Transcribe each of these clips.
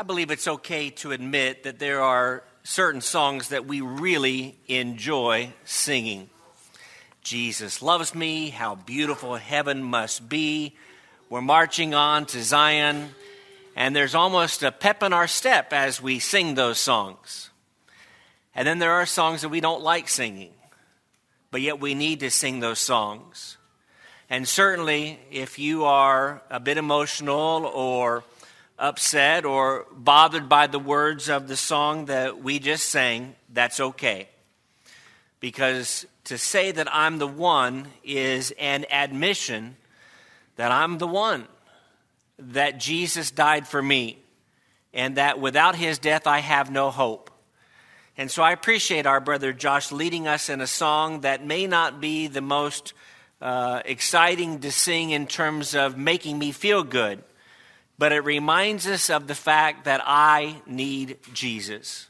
I believe it's okay to admit that there are certain songs that we really enjoy singing. Jesus loves me, how beautiful heaven must be. We're marching on to Zion, and there's almost a pep in our step as we sing those songs. And then there are songs that we don't like singing, but yet we need to sing those songs. And certainly, if you are a bit emotional or upset or bothered by the words of the song that we just sang, that's okay. Because to say that I'm the one is an admission that I'm the one, that Jesus died for me, and that without his death I have no hope. And so I appreciate our brother Josh leading us in a song that may not be the most uh, exciting to sing in terms of making me feel good but it reminds us of the fact that I need Jesus.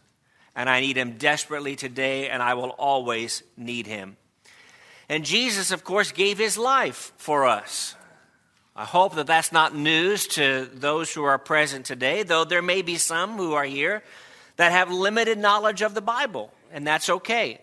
And I need him desperately today, and I will always need him. And Jesus, of course, gave his life for us. I hope that that's not news to those who are present today, though there may be some who are here that have limited knowledge of the Bible, and that's okay.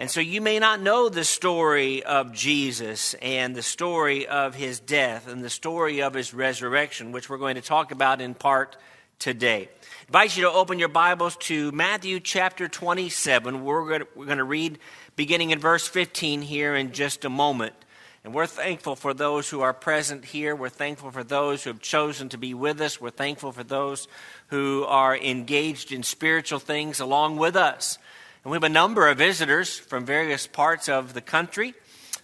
And so you may not know the story of Jesus and the story of his death and the story of his resurrection, which we're going to talk about in part today. I invite you to open your Bibles to Matthew chapter 27. We're going, to, we're going to read beginning in verse 15 here in just a moment. And we're thankful for those who are present here. We're thankful for those who have chosen to be with us. We're thankful for those who are engaged in spiritual things along with us. And we have a number of visitors from various parts of the country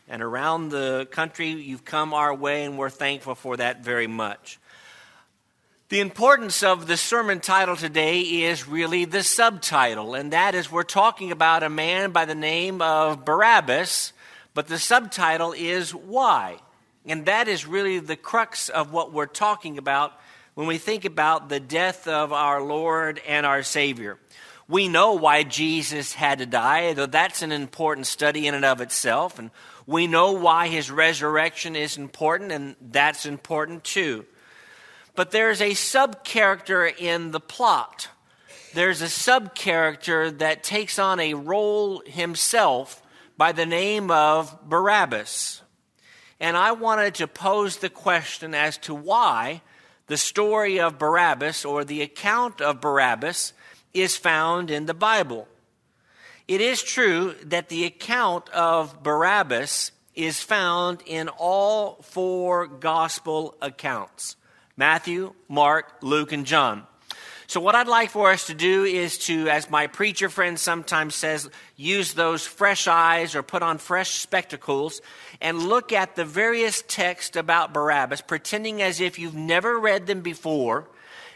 and around the country. You've come our way, and we're thankful for that very much. The importance of the sermon title today is really the subtitle, and that is we're talking about a man by the name of Barabbas, but the subtitle is Why? And that is really the crux of what we're talking about when we think about the death of our Lord and our Savior. We know why Jesus had to die, though that's an important study in and of itself. And we know why his resurrection is important, and that's important too. But there's a sub character in the plot. There's a sub character that takes on a role himself by the name of Barabbas. And I wanted to pose the question as to why the story of Barabbas or the account of Barabbas is found in the Bible. It is true that the account of Barabbas is found in all four gospel accounts Matthew, Mark, Luke, and John. So, what I'd like for us to do is to, as my preacher friend sometimes says, use those fresh eyes or put on fresh spectacles and look at the various texts about Barabbas, pretending as if you've never read them before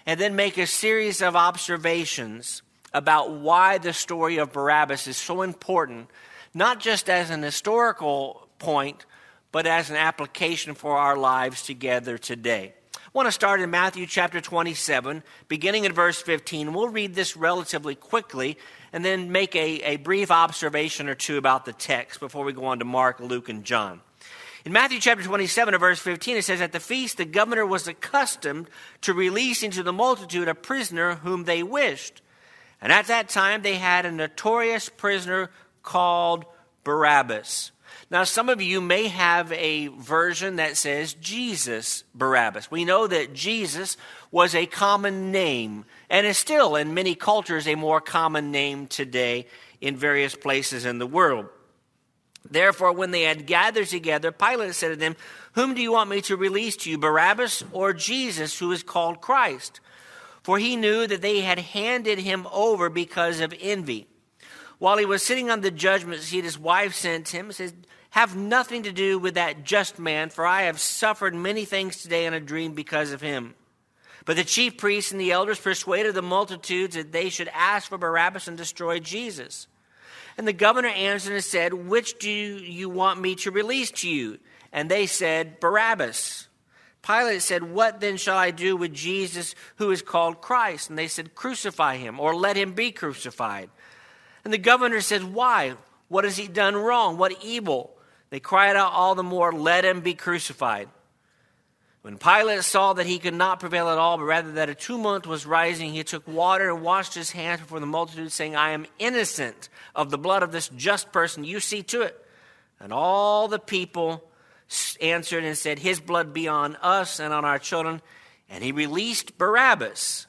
and then make a series of observations about why the story of Barabbas is so important, not just as an historical point, but as an application for our lives together today. I want to start in Matthew chapter 27, beginning in verse 15. We'll read this relatively quickly and then make a, a brief observation or two about the text before we go on to Mark, Luke, and John. In Matthew chapter 27, verse 15, it says, At the feast, the governor was accustomed to release into the multitude a prisoner whom they wished. And at that time, they had a notorious prisoner called Barabbas. Now, some of you may have a version that says Jesus Barabbas. We know that Jesus was a common name and is still in many cultures a more common name today in various places in the world. Therefore, when they had gathered together, Pilate said to them, Whom do you want me to release to you, Barabbas or Jesus, who is called Christ? For he knew that they had handed him over because of envy. While he was sitting on the judgment seat, his wife sent him and said, Have nothing to do with that just man, for I have suffered many things today in a dream because of him. But the chief priests and the elders persuaded the multitudes that they should ask for Barabbas and destroy Jesus. And the governor answered and said, Which do you want me to release to you? And they said, Barabbas. Pilate said, What then shall I do with Jesus who is called Christ? And they said, Crucify him, or let him be crucified. And the governor said, Why? What has he done wrong? What evil? They cried out all the more, Let him be crucified. When Pilate saw that he could not prevail at all, but rather that a tumult was rising, he took water and washed his hands before the multitude, saying, I am innocent of the blood of this just person. You see to it. And all the people answered and said, His blood be on us and on our children. And he released Barabbas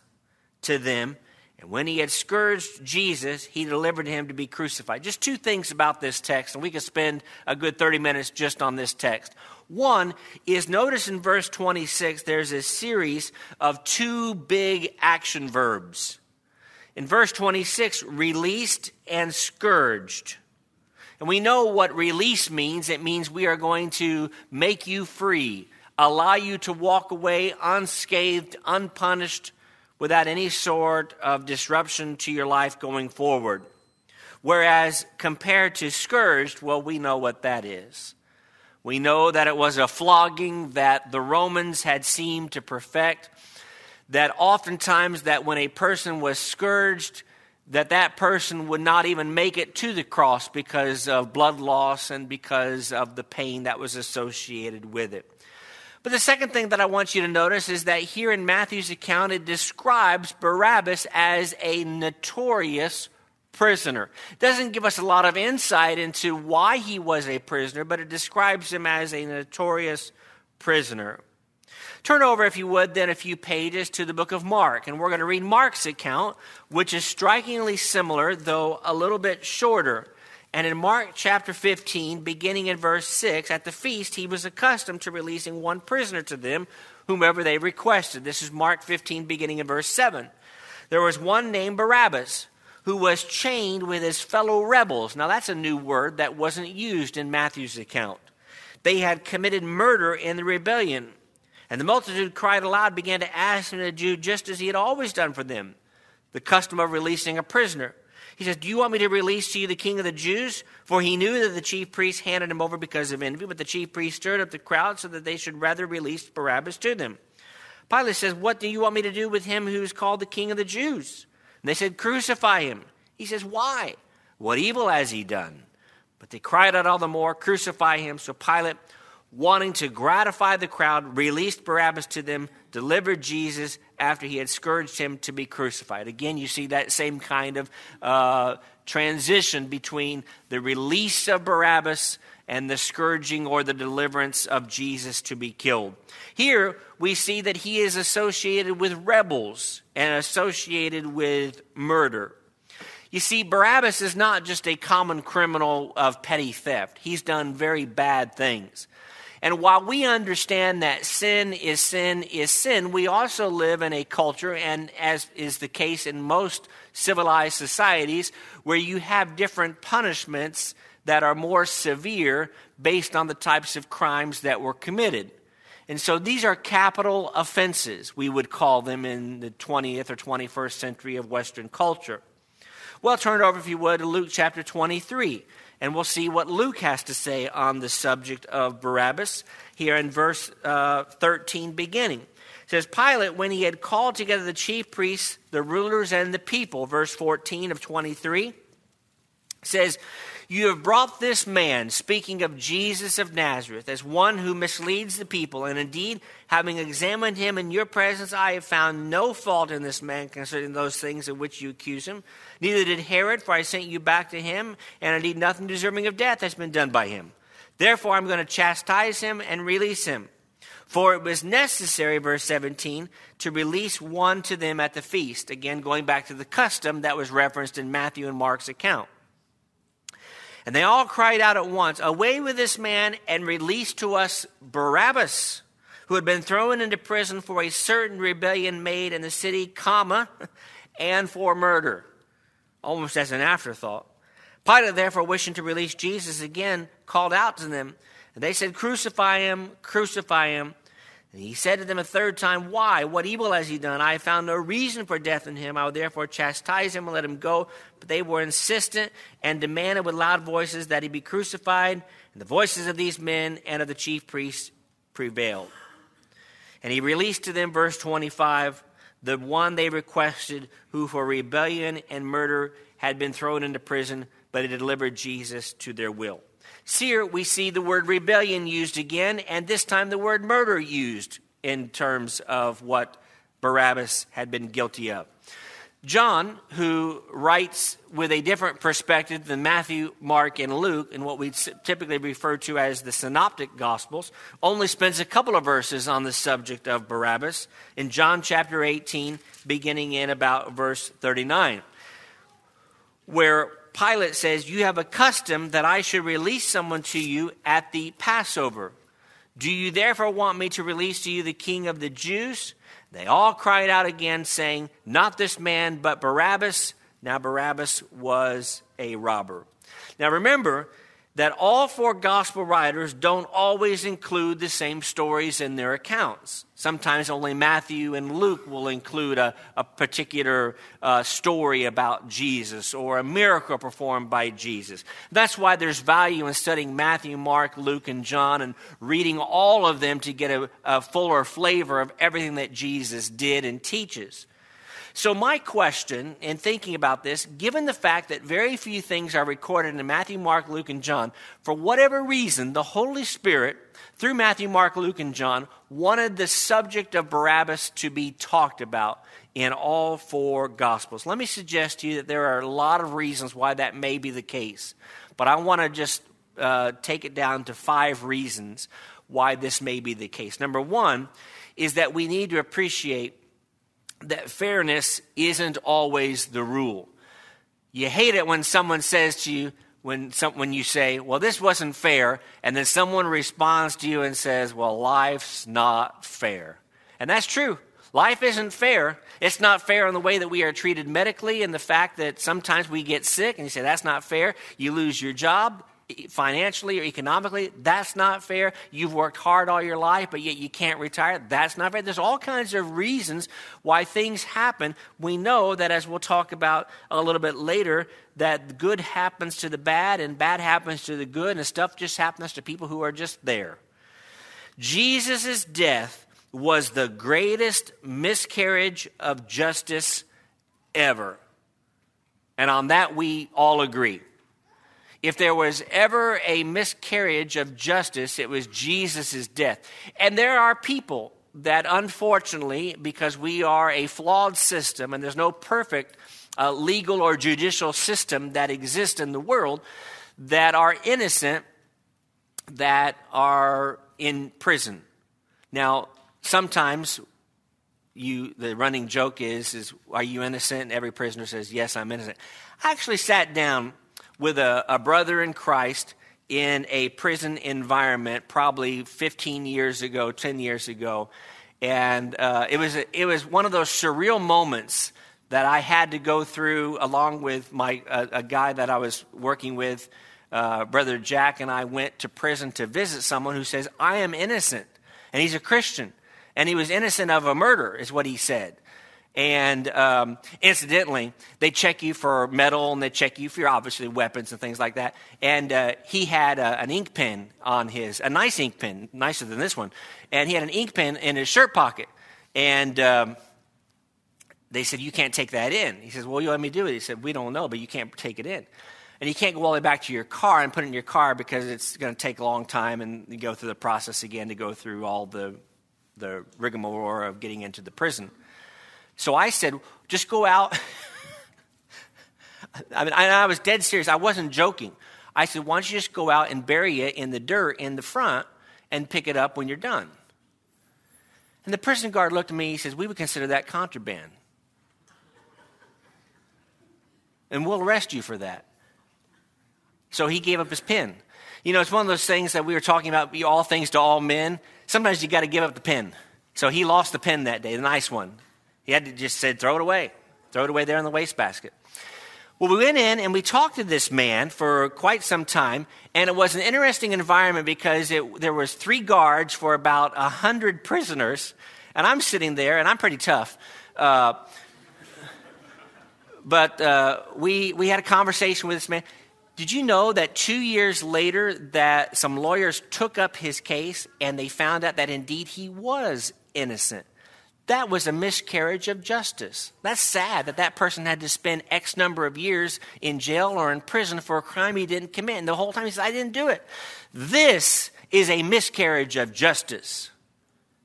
to them. And when he had scourged Jesus, he delivered him to be crucified. Just two things about this text, and we could spend a good 30 minutes just on this text. One is notice in verse 26, there's a series of two big action verbs. In verse 26, released and scourged. And we know what release means. It means we are going to make you free, allow you to walk away unscathed, unpunished, without any sort of disruption to your life going forward. Whereas compared to scourged, well, we know what that is. We know that it was a flogging that the Romans had seemed to perfect, that oftentimes that when a person was scourged, that that person would not even make it to the cross because of blood loss and because of the pain that was associated with it. But the second thing that I want you to notice is that here in Matthew's account, it describes Barabbas as a notorious prisoner. It doesn't give us a lot of insight into why he was a prisoner, but it describes him as a notorious prisoner. Turn over, if you would, then a few pages to the book of Mark, and we're going to read Mark's account, which is strikingly similar, though a little bit shorter. And in Mark chapter 15, beginning in verse 6, at the feast, he was accustomed to releasing one prisoner to them, whomever they requested. This is Mark 15, beginning in verse 7. There was one named Barabbas who was chained with his fellow rebels. Now, that's a new word that wasn't used in Matthew's account. They had committed murder in the rebellion. And the multitude cried aloud, began to ask him to do just as he had always done for them the custom of releasing a prisoner. He says, Do you want me to release to you the king of the Jews? For he knew that the chief priests handed him over because of envy, but the chief priests stirred up the crowd so that they should rather release Barabbas to them. Pilate says, What do you want me to do with him who is called the king of the Jews? And they said, Crucify him. He says, Why? What evil has he done? But they cried out all the more, Crucify him. So Pilate, wanting to gratify the crowd, released Barabbas to them, delivered Jesus after he had scourged him to be crucified. Again, you see that same kind of uh, transition between the release of Barabbas and the scourging or the deliverance of Jesus to be killed. Here, we see that he is associated with rebels and associated with murder. You see, Barabbas is not just a common criminal of petty theft, he's done very bad things. And while we understand that sin is sin is sin, we also live in a culture, and as is the case in most civilized societies, where you have different punishments that are more severe based on the types of crimes that were committed. And so these are capital offenses, we would call them in the 20th or 21st century of Western culture. Well, turn it over, if you would, to Luke chapter 23, and we'll see what Luke has to say on the subject of Barabbas here in verse uh, 13 beginning. It says, Pilate, when he had called together the chief priests, the rulers, and the people, verse 14 of 23, says, you have brought this man, speaking of Jesus of Nazareth, as one who misleads the people. And indeed, having examined him in your presence, I have found no fault in this man concerning those things of which you accuse him. Neither did Herod, for I sent you back to him, and indeed nothing deserving of death has been done by him. Therefore, I'm going to chastise him and release him. For it was necessary, verse 17, to release one to them at the feast. Again, going back to the custom that was referenced in Matthew and Mark's account. And they all cried out at once, Away with this man, and release to us Barabbas, who had been thrown into prison for a certain rebellion made in the city, comma, and for murder. Almost as an afterthought. Pilate, therefore, wishing to release Jesus again, called out to them. And they said, Crucify him, crucify him. And he said to them a third time, Why? What evil has he done? I found no reason for death in him. I will therefore chastise him and let him go. But they were insistent and demanded with loud voices that he be crucified. And the voices of these men and of the chief priests prevailed. And he released to them, verse 25, the one they requested, who for rebellion and murder had been thrown into prison, but had delivered Jesus to their will. Here we see the word rebellion used again, and this time the word murder used in terms of what Barabbas had been guilty of. John, who writes with a different perspective than Matthew, Mark, and Luke, in what we typically refer to as the Synoptic Gospels, only spends a couple of verses on the subject of Barabbas in John chapter 18, beginning in about verse 39, where Pilate says, You have a custom that I should release someone to you at the Passover. Do you therefore want me to release to you the king of the Jews? They all cried out again, saying, Not this man, but Barabbas. Now, Barabbas was a robber. Now, remember that all four gospel writers don't always include the same stories in their accounts. Sometimes only Matthew and Luke will include a, a particular uh, story about Jesus or a miracle performed by Jesus. That's why there's value in studying Matthew, Mark, Luke, and John and reading all of them to get a, a fuller flavor of everything that Jesus did and teaches. So, my question in thinking about this, given the fact that very few things are recorded in Matthew, Mark, Luke, and John, for whatever reason, the Holy Spirit, through Matthew, Mark, Luke, and John, wanted the subject of Barabbas to be talked about in all four Gospels. Let me suggest to you that there are a lot of reasons why that may be the case, but I want to just uh, take it down to five reasons why this may be the case. Number one is that we need to appreciate that fairness isn't always the rule. You hate it when someone says to you, when, some, when you say, well, this wasn't fair, and then someone responds to you and says, well, life's not fair. And that's true. Life isn't fair. It's not fair in the way that we are treated medically and the fact that sometimes we get sick and you say, that's not fair. You lose your job financially or economically, that's not fair. You've worked hard all your life, but yet you can't retire. That's not fair. There's all kinds of reasons why things happen. We know that, as we'll talk about a little bit later, that good happens to the bad and bad happens to the good, and stuff just happens to people who are just there. Jesus' death was the greatest miscarriage of justice ever. And on that, we all agree. If there was ever a miscarriage of justice, it was Jesus' death. And there are people that, unfortunately, because we are a flawed system and there's no perfect uh, legal or judicial system that exists in the world, that are innocent, that are in prison. Now, sometimes you the running joke is is are you innocent and every prisoner says yes i'm innocent i actually sat down with a, a brother in Christ in a prison environment probably 15 years ago, 10 years ago. And uh, it, was, it was one of those surreal moments that I had to go through along with my, a, guy that I was working with. Uh, Brother Jack and I went to prison to visit someone who says, I am innocent. And he's a Christian. And he was innocent of a murder, is what he said. And um, incidentally, they check you for metal and they check you for obviously weapons and things like that. And uh, he had a, an ink pen on his, a nice ink pen, nicer than this one. And he had an ink pen in his shirt pocket. And um, they said, You can't take that in. He says, Well, you let me do it. He said, We don't know, but you can't take it in. And you can't go all the way back to your car and put it in your car because it's going to take a long time and go through the process again to go through all the, the rigmarole of getting into the prison. So I said, just go out. I mean, I was dead serious. I wasn't joking. I said, why don't you just go out and bury it in the dirt in the front and pick it up when you're done? And the prison guard looked at me. He says, we would consider that contraband. And we'll arrest you for that. So he gave up his pen. You know, it's one of those things that we were talking about, all things to all men. Sometimes you got to give up the pen. So he lost the pen that day, the nice one. He had to just said, throw it away. Throw it away there in the wastebasket. Well, we went in and we talked to this man for quite some time, and it was an interesting environment because it, there was three guards for about a hundred prisoners, and I'm sitting there, and I'm pretty tough. Uh, but uh, we we had a conversation with this man. Did you know that two years later that some lawyers took up his case and they found out that indeed he was innocent? That was a miscarriage of justice. That's sad that that person had to spend X number of years in jail or in prison for a crime he didn't commit. And the whole time he said, I didn't do it. This is a miscarriage of justice.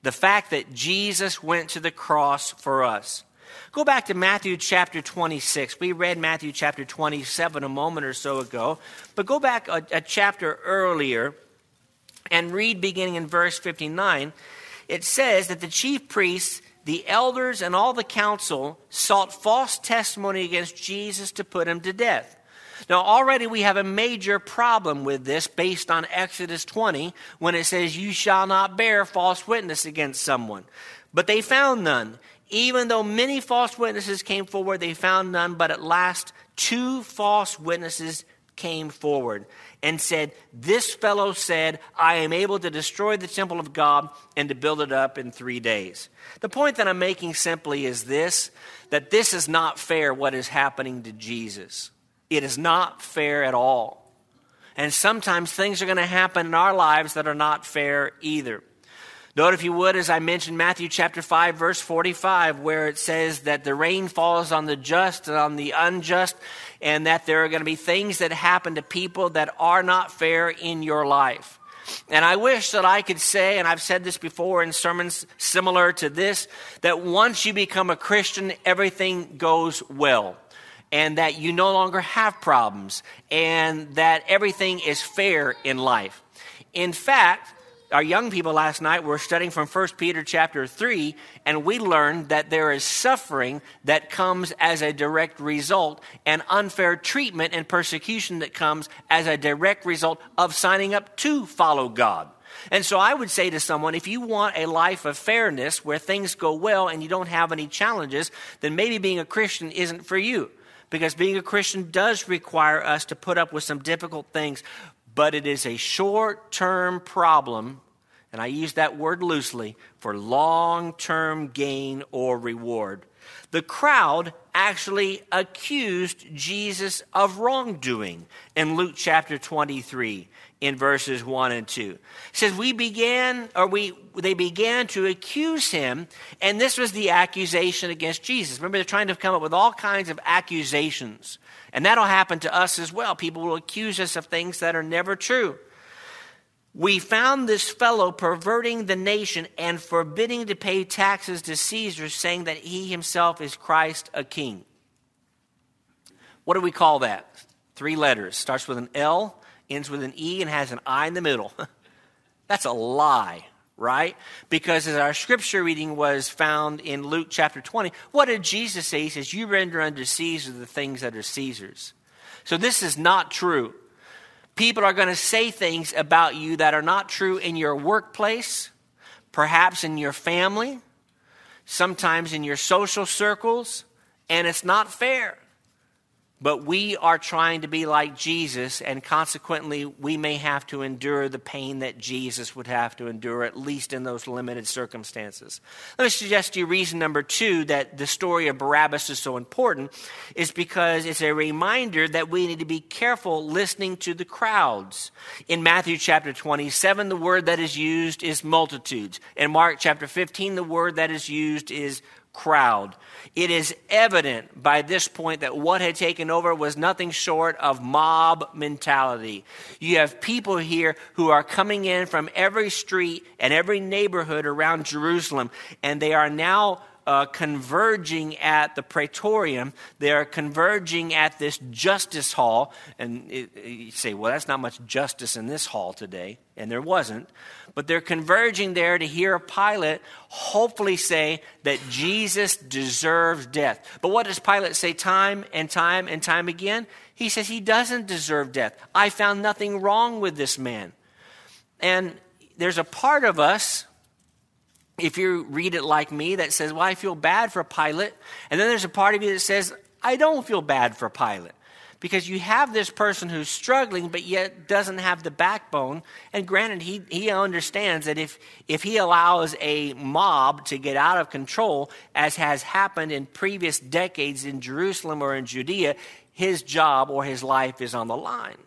the fact that Jesus went to the cross for us. Go back to Matthew chapter 26. We read Matthew chapter 27 a moment or so ago, but go back a, a chapter earlier and read beginning in verse 59. It says that the chief priests, the elders, and all the council sought false testimony against Jesus to put him to death. Now, already we have a major problem with this based on Exodus 20 when it says, You shall not bear false witness against someone. But they found none. Even though many false witnesses came forward, they found none, but at last two false witnesses came forward and said, This fellow said, I am able to destroy the temple of God and to build it up in three days. The point that I'm making simply is this that this is not fair what is happening to Jesus. It is not fair at all. And sometimes things are going to happen in our lives that are not fair either. Note, if you would, as I mentioned, Matthew chapter 5, verse 45, where it says that the rain falls on the just and on the unjust, and that there are going to be things that happen to people that are not fair in your life. And I wish that I could say, and I've said this before in sermons similar to this, that once you become a Christian, everything goes well. And that you no longer have problems. And that everything is fair in life. In fact, our young people last night were studying from 1 Peter chapter 3, and we learned that there is suffering that comes as a direct result, and unfair treatment and persecution that comes as a direct result of signing up to follow God. And so I would say to someone, if you want a life of fairness where things go well and you don't have any challenges, then maybe being a Christian isn't for you. Because being a Christian does require us to put up with some difficult things, but it is a short term problem and I use that word loosely, for long term gain or reward. The crowd actually accused Jesus of wrongdoing in Luke chapter 23 in verses 1 and 2. It says we began or we they began to accuse him and this was the accusation against Jesus. Remember they're trying to come up with all kinds of accusations. And that'll happen to us as well. People will accuse us of things that are never true. We found this fellow perverting the nation and forbidding to pay taxes to Caesar, saying that he himself is Christ a king. What do we call that? Three letters. Starts with an L, ends with an E, and has an I in the middle. That's a lie, right? Because as our scripture reading was found in Luke chapter 20, what did Jesus say? He says, You render unto Caesar the things that are Caesar's. So this is not true. People are going to say things about you that are not true in your workplace, perhaps in your family, sometimes in your social circles, and it's not fair. But we are trying to be like Jesus, and consequently, we may have to endure the pain that Jesus would have to endure, at least in those limited circumstances. Let me suggest to you reason number two that the story of Barabbas is so important is because it's a reminder that we need to be careful listening to the crowds. In Matthew chapter 27, the word that is used is multitudes. In Mark chapter 15, the word that is used is crowd. It is evident by this point that what had taken over was nothing short of mob mentality. You have people here who are coming in from every street and every neighborhood around Jerusalem, and they are now uh, converging at the praetorium. They are converging at this justice hall. And it, you say, well, that's not much justice in this hall today. And there wasn't. But they're converging there to hear Pilate hopefully say that Jesus deserves death. But what does Pilate say time and time and time again? He says he doesn't deserve death. I found nothing wrong with this man. And there's a part of us if you read it like me, that says, Well, I feel bad for Pilate. And then there's a part of you that says, I don't feel bad for Pilate. Because you have this person who's struggling, but yet doesn't have the backbone. And granted, he, he understands that if, if he allows a mob to get out of control, as has happened in previous decades in Jerusalem or in Judea, his job or his life is on the line.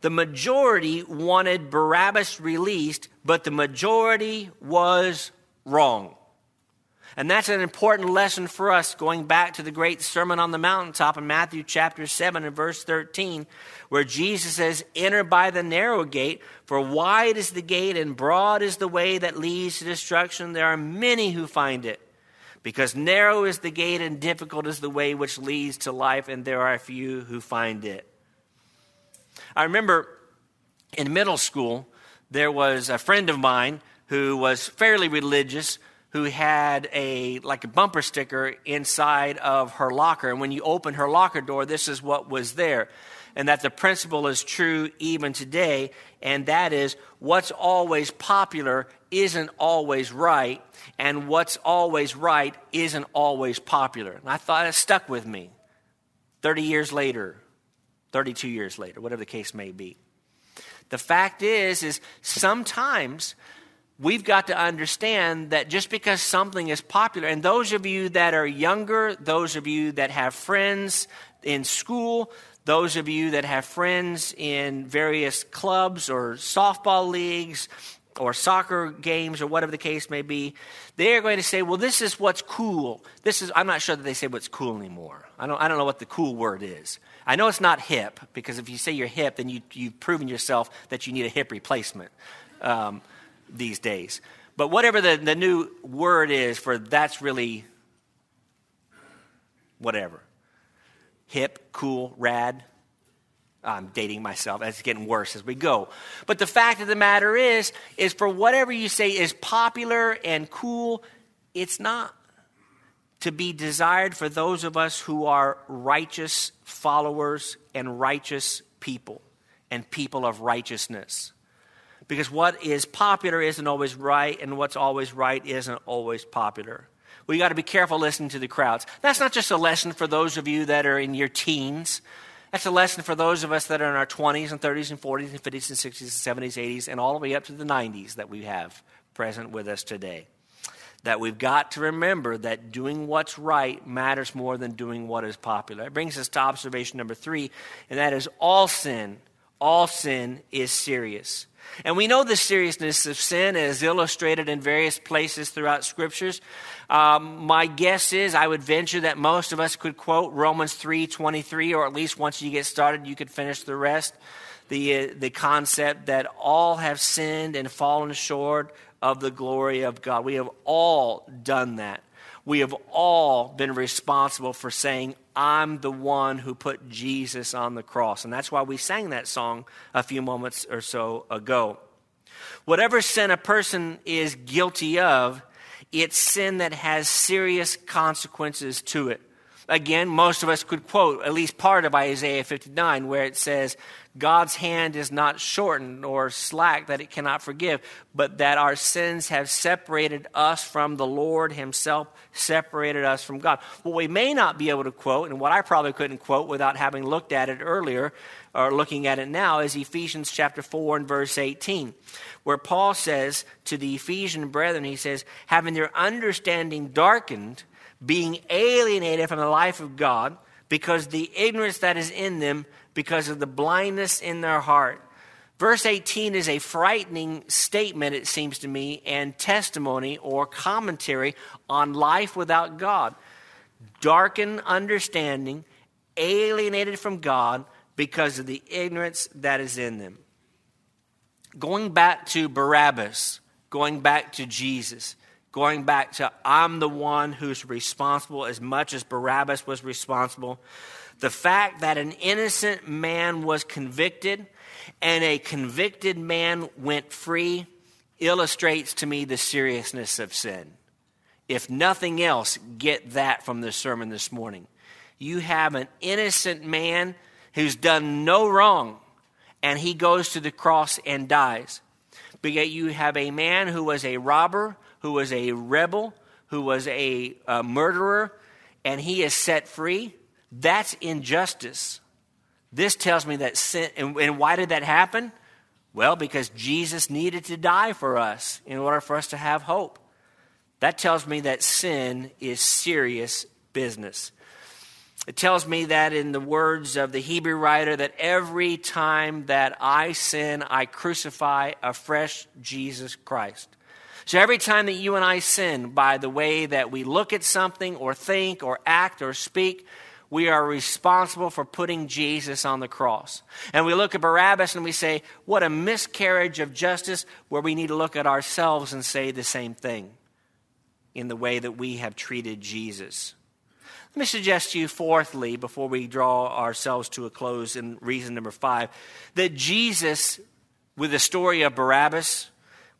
The majority wanted Barabbas released, but the majority was wrong. And that's an important lesson for us, going back to the great Sermon on the Mountaintop in Matthew chapter 7 and verse 13, where Jesus says, Enter by the narrow gate, for wide is the gate and broad is the way that leads to destruction. There are many who find it. Because narrow is the gate and difficult is the way which leads to life, and there are few who find it. I remember in middle school, there was a friend of mine who was fairly religious who had a like a bumper sticker inside of her locker. And when you open her locker door this is what was there. And that the principle is true even today. And that is what's always popular isn't always right. And what's always right isn't always popular. And i thought it stuck with me. 30 years later 32 years later whatever the case may be. The fact is is sometimes we've got to understand that just because something is popular, and those of you that are younger, those of you that have friends in school, those of you that have friends in various clubs or softball leagues or soccer games or whatever the case may be, they are going to say, well, this is what's cool. This is, I'm not sure that they say what's cool anymore. I don't, I don't know what the cool word is. I know it's not hip, because if you say you're hip, then you, you've proven yourself that you need a hip replacement. Um, these days. But whatever the, the new word is for that's really whatever. Hip, cool, rad. I'm dating myself. It's getting worse as we go. But the fact of the matter is, is for whatever you say is popular and cool, it's not to be desired for those of us who are righteous followers and righteous people and people of righteousness because what is popular isn't always right, and what's always right isn't always popular. We got to be careful listening to the crowds. That's not just a lesson for those of you that are in your teens. That's a lesson for those of us that are in our 20s and 30s and 40s and 50s and 60s and 70s, 80s, and all the way up to the 90s that we have present with us today. That we've got to remember that doing what's right matters more than doing what is popular. It brings us to observation number three, and that is all sin, all sin is serious. And we know the seriousness of sin is illustrated in various places throughout scriptures. Um, my guess is I would venture that most of us could quote Romans 3:23 or at least once you get started you could finish the rest. The uh, the concept that all have sinned and fallen short of the glory of God. We have all done that. We have all been responsible for saying I'm the one who put Jesus on the cross. And that's why we sang that song a few moments or so ago. Whatever sin a person is guilty of, it's sin that has serious consequences to it. Again, most of us could quote at least part of Isaiah 59, where it says, God's hand is not shortened or slack that it cannot forgive, but that our sins have separated us from the Lord Himself, separated us from God. What we may not be able to quote, and what I probably couldn't quote without having looked at it earlier or looking at it now, is Ephesians chapter 4 and verse 18, where Paul says to the Ephesian brethren, he says, having their understanding darkened, being alienated from the life of God, because the ignorance that is in them because of the blindness in their heart. Verse 18 is a frightening statement, it seems to me, and testimony or commentary on life without God. Darkened understanding, alienated from God because of the ignorance that is in them. Going back to Barabbas, going back to Jesus, going back to I'm the one who's responsible as much as Barabbas was responsible. The fact that an innocent man was convicted and a convicted man went free illustrates to me the seriousness of sin. If nothing else, get that from the sermon this morning. You have an innocent man who's done no wrong, and he goes to the cross and dies. But yet you have a man who was a robber, who was a rebel, who was a, a murderer, and he is set free. That's injustice. This tells me that sin, and, and why did that happen? Well, because Jesus needed to die for us in order for us to have hope. That tells me that sin is serious business. It tells me that in the words of the Hebrew writer that every time that I sin, I crucify afresh Jesus Christ. So every time that you and I sin by the way that we look at something or think or act or speak, we are responsible for putting Jesus on the cross. And we look at Barabbas and we say, what a miscarriage of justice, where we need to look at ourselves and say the same thing in the way that we have treated Jesus. Let me suggest to you, fourthly, before we draw ourselves to a close in reason number five, that Jesus, with the story of Barabbas,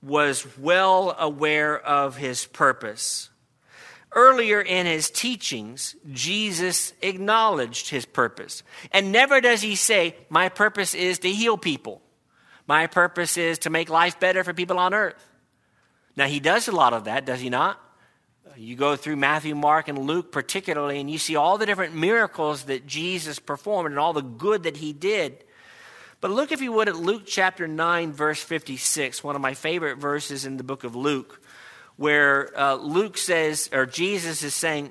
was well aware of his purpose. Earlier in his teachings, Jesus acknowledged his purpose. And never does he say, My purpose is to heal people. My purpose is to make life better for people on earth. Now, he does a lot of that, does he not? You go through Matthew, Mark, and Luke particularly, and you see all the different miracles that Jesus performed and all the good that he did. But look, if you would, at Luke chapter 9, verse 56, one of my favorite verses in the book of Luke where uh, Luke says, or Jesus is saying,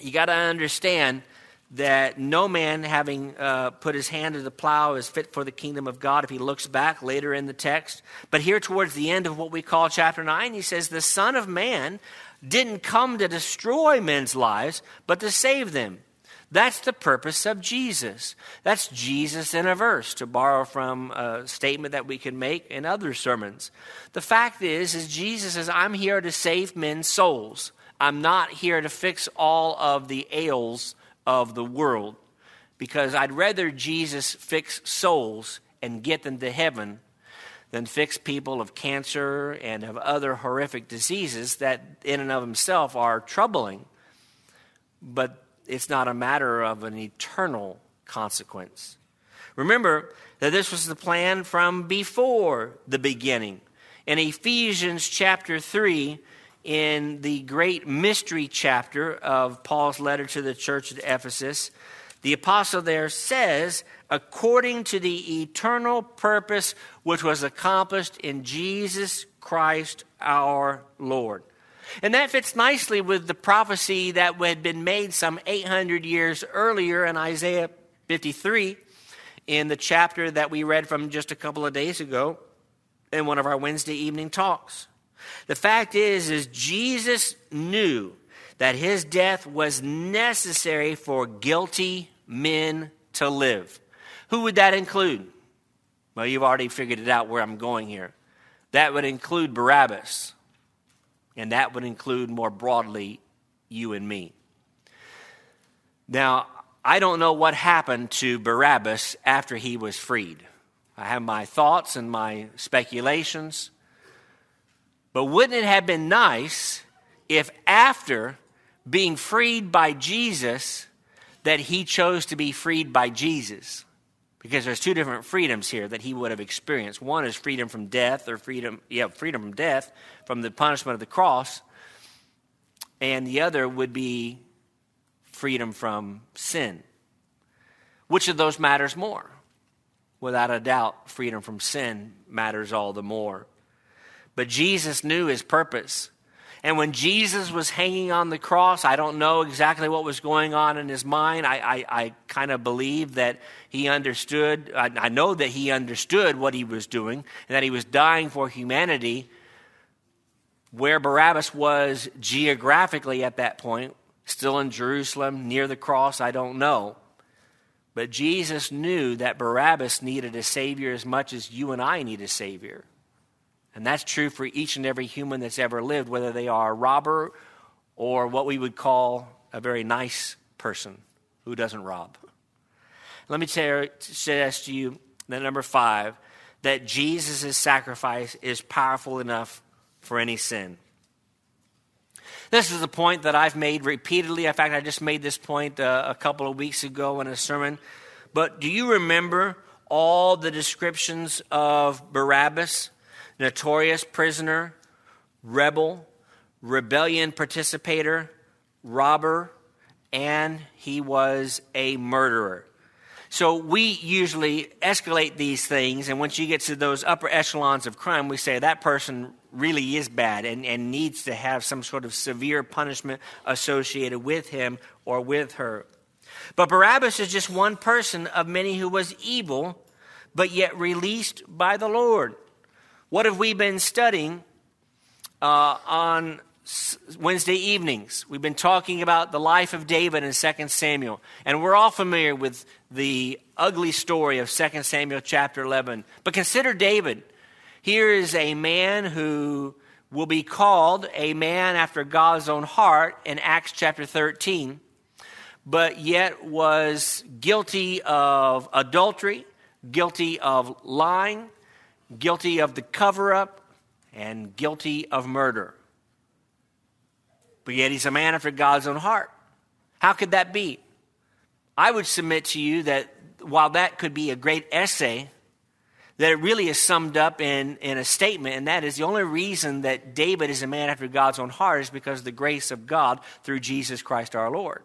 you got to understand that no man having uh, put his hand to the plow is fit for the kingdom of God if he looks back later in the text. But here, towards the end of what we call chapter 9, he says, The Son of Man didn't come to destroy men's lives, but to save them. That's the purpose of Jesus. That's Jesus in a verse, to borrow from a statement that we can make in other sermons. The fact is, is Jesus says, I'm here to save men's souls. I'm not here to fix all of the ails of the world. Because I'd rather Jesus fix souls and get them to heaven than fix people of cancer and of other horrific diseases that in and of themselves are troubling. But it's not a matter of an eternal consequence. Remember that this was the plan from before the beginning. In Ephesians chapter 3, in the great mystery chapter of Paul's letter to the church at Ephesus, the apostle there says, according to the eternal purpose which was accomplished in Jesus Christ our Lord. And that fits nicely with the prophecy that had been made some 800 years earlier in Isaiah 53, in the chapter that we read from just a couple of days ago in one of our Wednesday evening talks. The fact is is Jesus knew that his death was necessary for guilty men to live. Who would that include? Well, you've already figured it out where I'm going here. That would include Barabbas and that would include more broadly you and me. Now, I don't know what happened to Barabbas after he was freed. I have my thoughts and my speculations. But wouldn't it have been nice if after being freed by Jesus, that he chose to be freed by Jesus? Because there's two different freedoms here that he would have experienced. One is freedom from death, or freedom, yeah, freedom from death, from the punishment of the cross. And the other would be freedom from sin. Which of those matters more? Without a doubt, freedom from sin matters all the more. But Jesus knew his purpose. And when Jesus was hanging on the cross, I don't know exactly what was going on in his mind. I, I, I kind of believe that he understood, I, I know that he understood what he was doing and that he was dying for humanity. Where Barabbas was geographically at that point, still in Jerusalem, near the cross, I don't know. But Jesus knew that Barabbas needed a Savior as much as you and I need a Savior. And that's true for each and every human that's ever lived, whether they are a robber or what we would call a very nice person who doesn't rob. Let me suggest to you that number five, that Jesus' sacrifice is powerful enough for any sin. This is a point that I've made repeatedly. In fact, I just made this point uh, a couple of weeks ago in a sermon. But do you remember all the descriptions of Barabbas? Notorious prisoner, rebel, rebellion participator, robber, and he was a murderer. So we usually escalate these things, and once you get to those upper echelons of crime, we say that person really is bad and, and needs to have some sort of severe punishment associated with him or with her. But Barabbas is just one person of many who was evil, but yet released by the Lord. What have we been studying uh, on Wednesday evenings. We've been talking about the life of David in 2 Samuel. And we're all familiar with the ugly story of 2 Samuel chapter 11. But consider David. Here is a man who will be called a man after God's own heart in Acts chapter 13, but yet was guilty of adultery, guilty of lying, guilty of the cover up, and guilty of murder. But yet he's a man after God's own heart. How could that be? I would submit to you that while that could be a great essay, that it really is summed up in, in a statement, and that is the only reason that David is a man after God's own heart is because of the grace of God through Jesus Christ our Lord.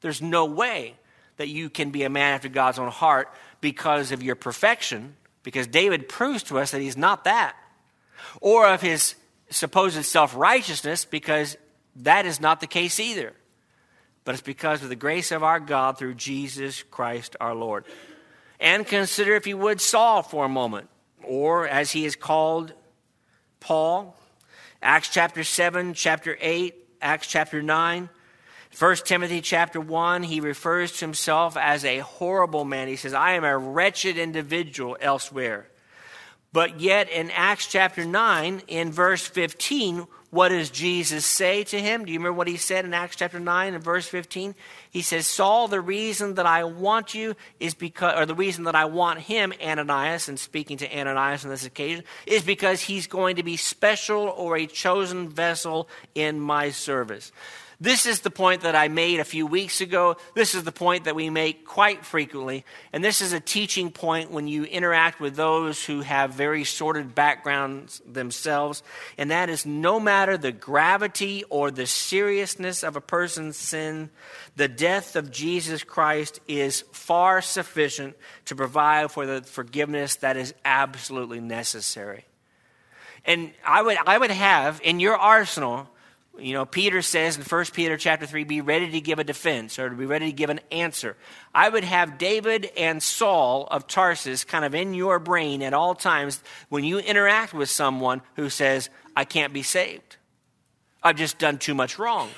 There's no way that you can be a man after God's own heart because of your perfection, because David proves to us that he's not that, or of his supposed self righteousness, because that is not the case either. But it's because of the grace of our God through Jesus Christ our Lord. And consider, if you would, Saul for a moment, or as he is called, Paul. Acts chapter 7, chapter 8, Acts chapter 9. 1 Timothy chapter 1, he refers to himself as a horrible man. He says, I am a wretched individual elsewhere. But yet in Acts chapter 9, in verse 15, what does Jesus say to him? Do you remember what he said in Acts chapter 9 and verse 15? He says, Saul, the reason that I want you is because, or the reason that I want him, Ananias, and speaking to Ananias on this occasion, is because he's going to be special or a chosen vessel in my service. This is the point that I made a few weeks ago. This is the point that we make quite frequently. And this is a teaching point when you interact with those who have very sordid backgrounds themselves. And that is no matter the gravity or the seriousness of a person's sin, the death of Jesus Christ is far sufficient to provide for the forgiveness that is absolutely necessary. And I would, I would have in your arsenal you know, Peter says in 1 Peter chapter 3, be ready to give a defense or to be ready to give an answer. I would have David and Saul of Tarsus kind of in your brain at all times when you interact with someone who says, I can't be saved. I've just done too much wrong.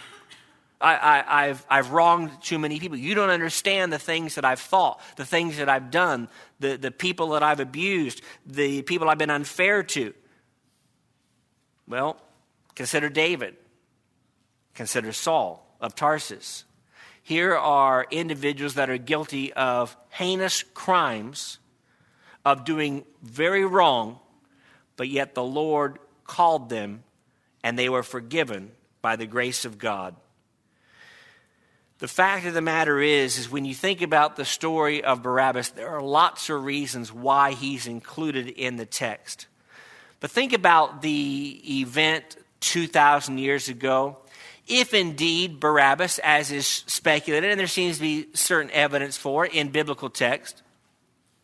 I, have I've wronged too many people. You don't understand the things that I've thought, the things that I've done, the, the people that I've abused, the people I've been unfair to. Well, consider David. Consider Saul of Tarsus. Here are individuals that are guilty of heinous crimes, of doing very wrong, but yet the Lord called them and they were forgiven by the grace of God. The fact of the matter is, is when you think about the story of Barabbas, there are lots of reasons why he's included in the text. But think about the event 2,000 years ago if indeed Barabbas, as is speculated, and there seems to be certain evidence for in biblical text,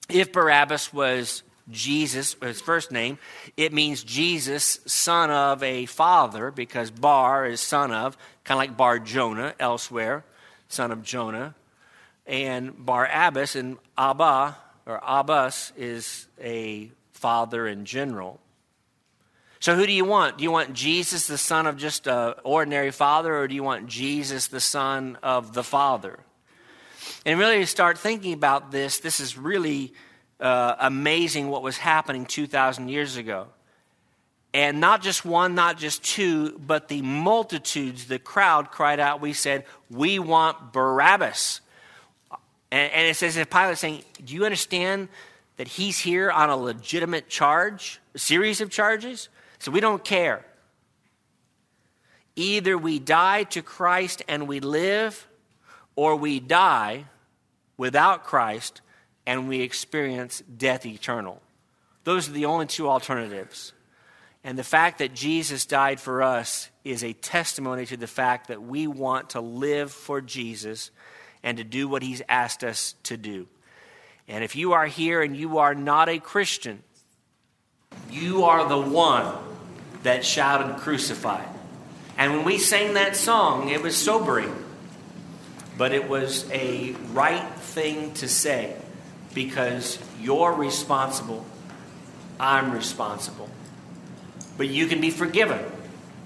if Barabbas was Jesus, his first name, it means Jesus, son of a father, because Bar is son of, kind of like Bar Jonah elsewhere, son of Jonah. And Bar Abbas and Abba, or Abbas, is a father in general. So, who do you want? Do you want Jesus, the son of just an ordinary father, or do you want Jesus, the son of the Father? And really, to start thinking about this, this is really uh, amazing what was happening 2,000 years ago. And not just one, not just two, but the multitudes, the crowd cried out, We said, We want Barabbas. And, and it says, if Pilate saying, Do you understand that he's here on a legitimate charge, a series of charges? So we don't care. Either we die to Christ and we live, or we die without Christ and we experience death eternal. Those are the only two alternatives. And the fact that Jesus died for us is a testimony to the fact that we want to live for Jesus and to do what he's asked us to do. And if you are here and you are not a Christian, you are the one that shouted, Crucified. And when we sang that song, it was sobering. But it was a right thing to say because you're responsible, I'm responsible. But you can be forgiven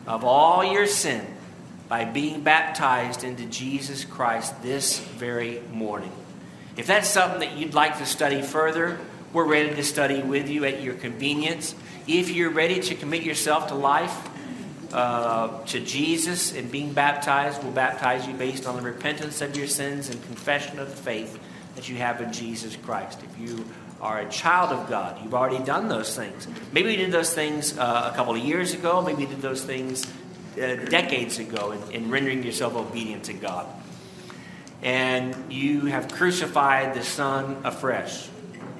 of all your sin by being baptized into Jesus Christ this very morning. If that's something that you'd like to study further, we're ready to study with you at your convenience. If you're ready to commit yourself to life, uh, to Jesus and being baptized, we'll baptize you based on the repentance of your sins and confession of the faith that you have in Jesus Christ. If you are a child of God, you've already done those things. Maybe you did those things uh, a couple of years ago, maybe you did those things uh, decades ago in, in rendering yourself obedient to God. And you have crucified the Son afresh,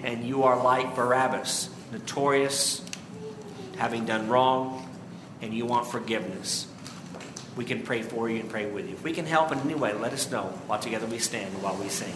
and you are like Barabbas, notorious, having done wrong, and you want forgiveness. We can pray for you and pray with you. If we can help in any way, let us know while together we stand and while we sing.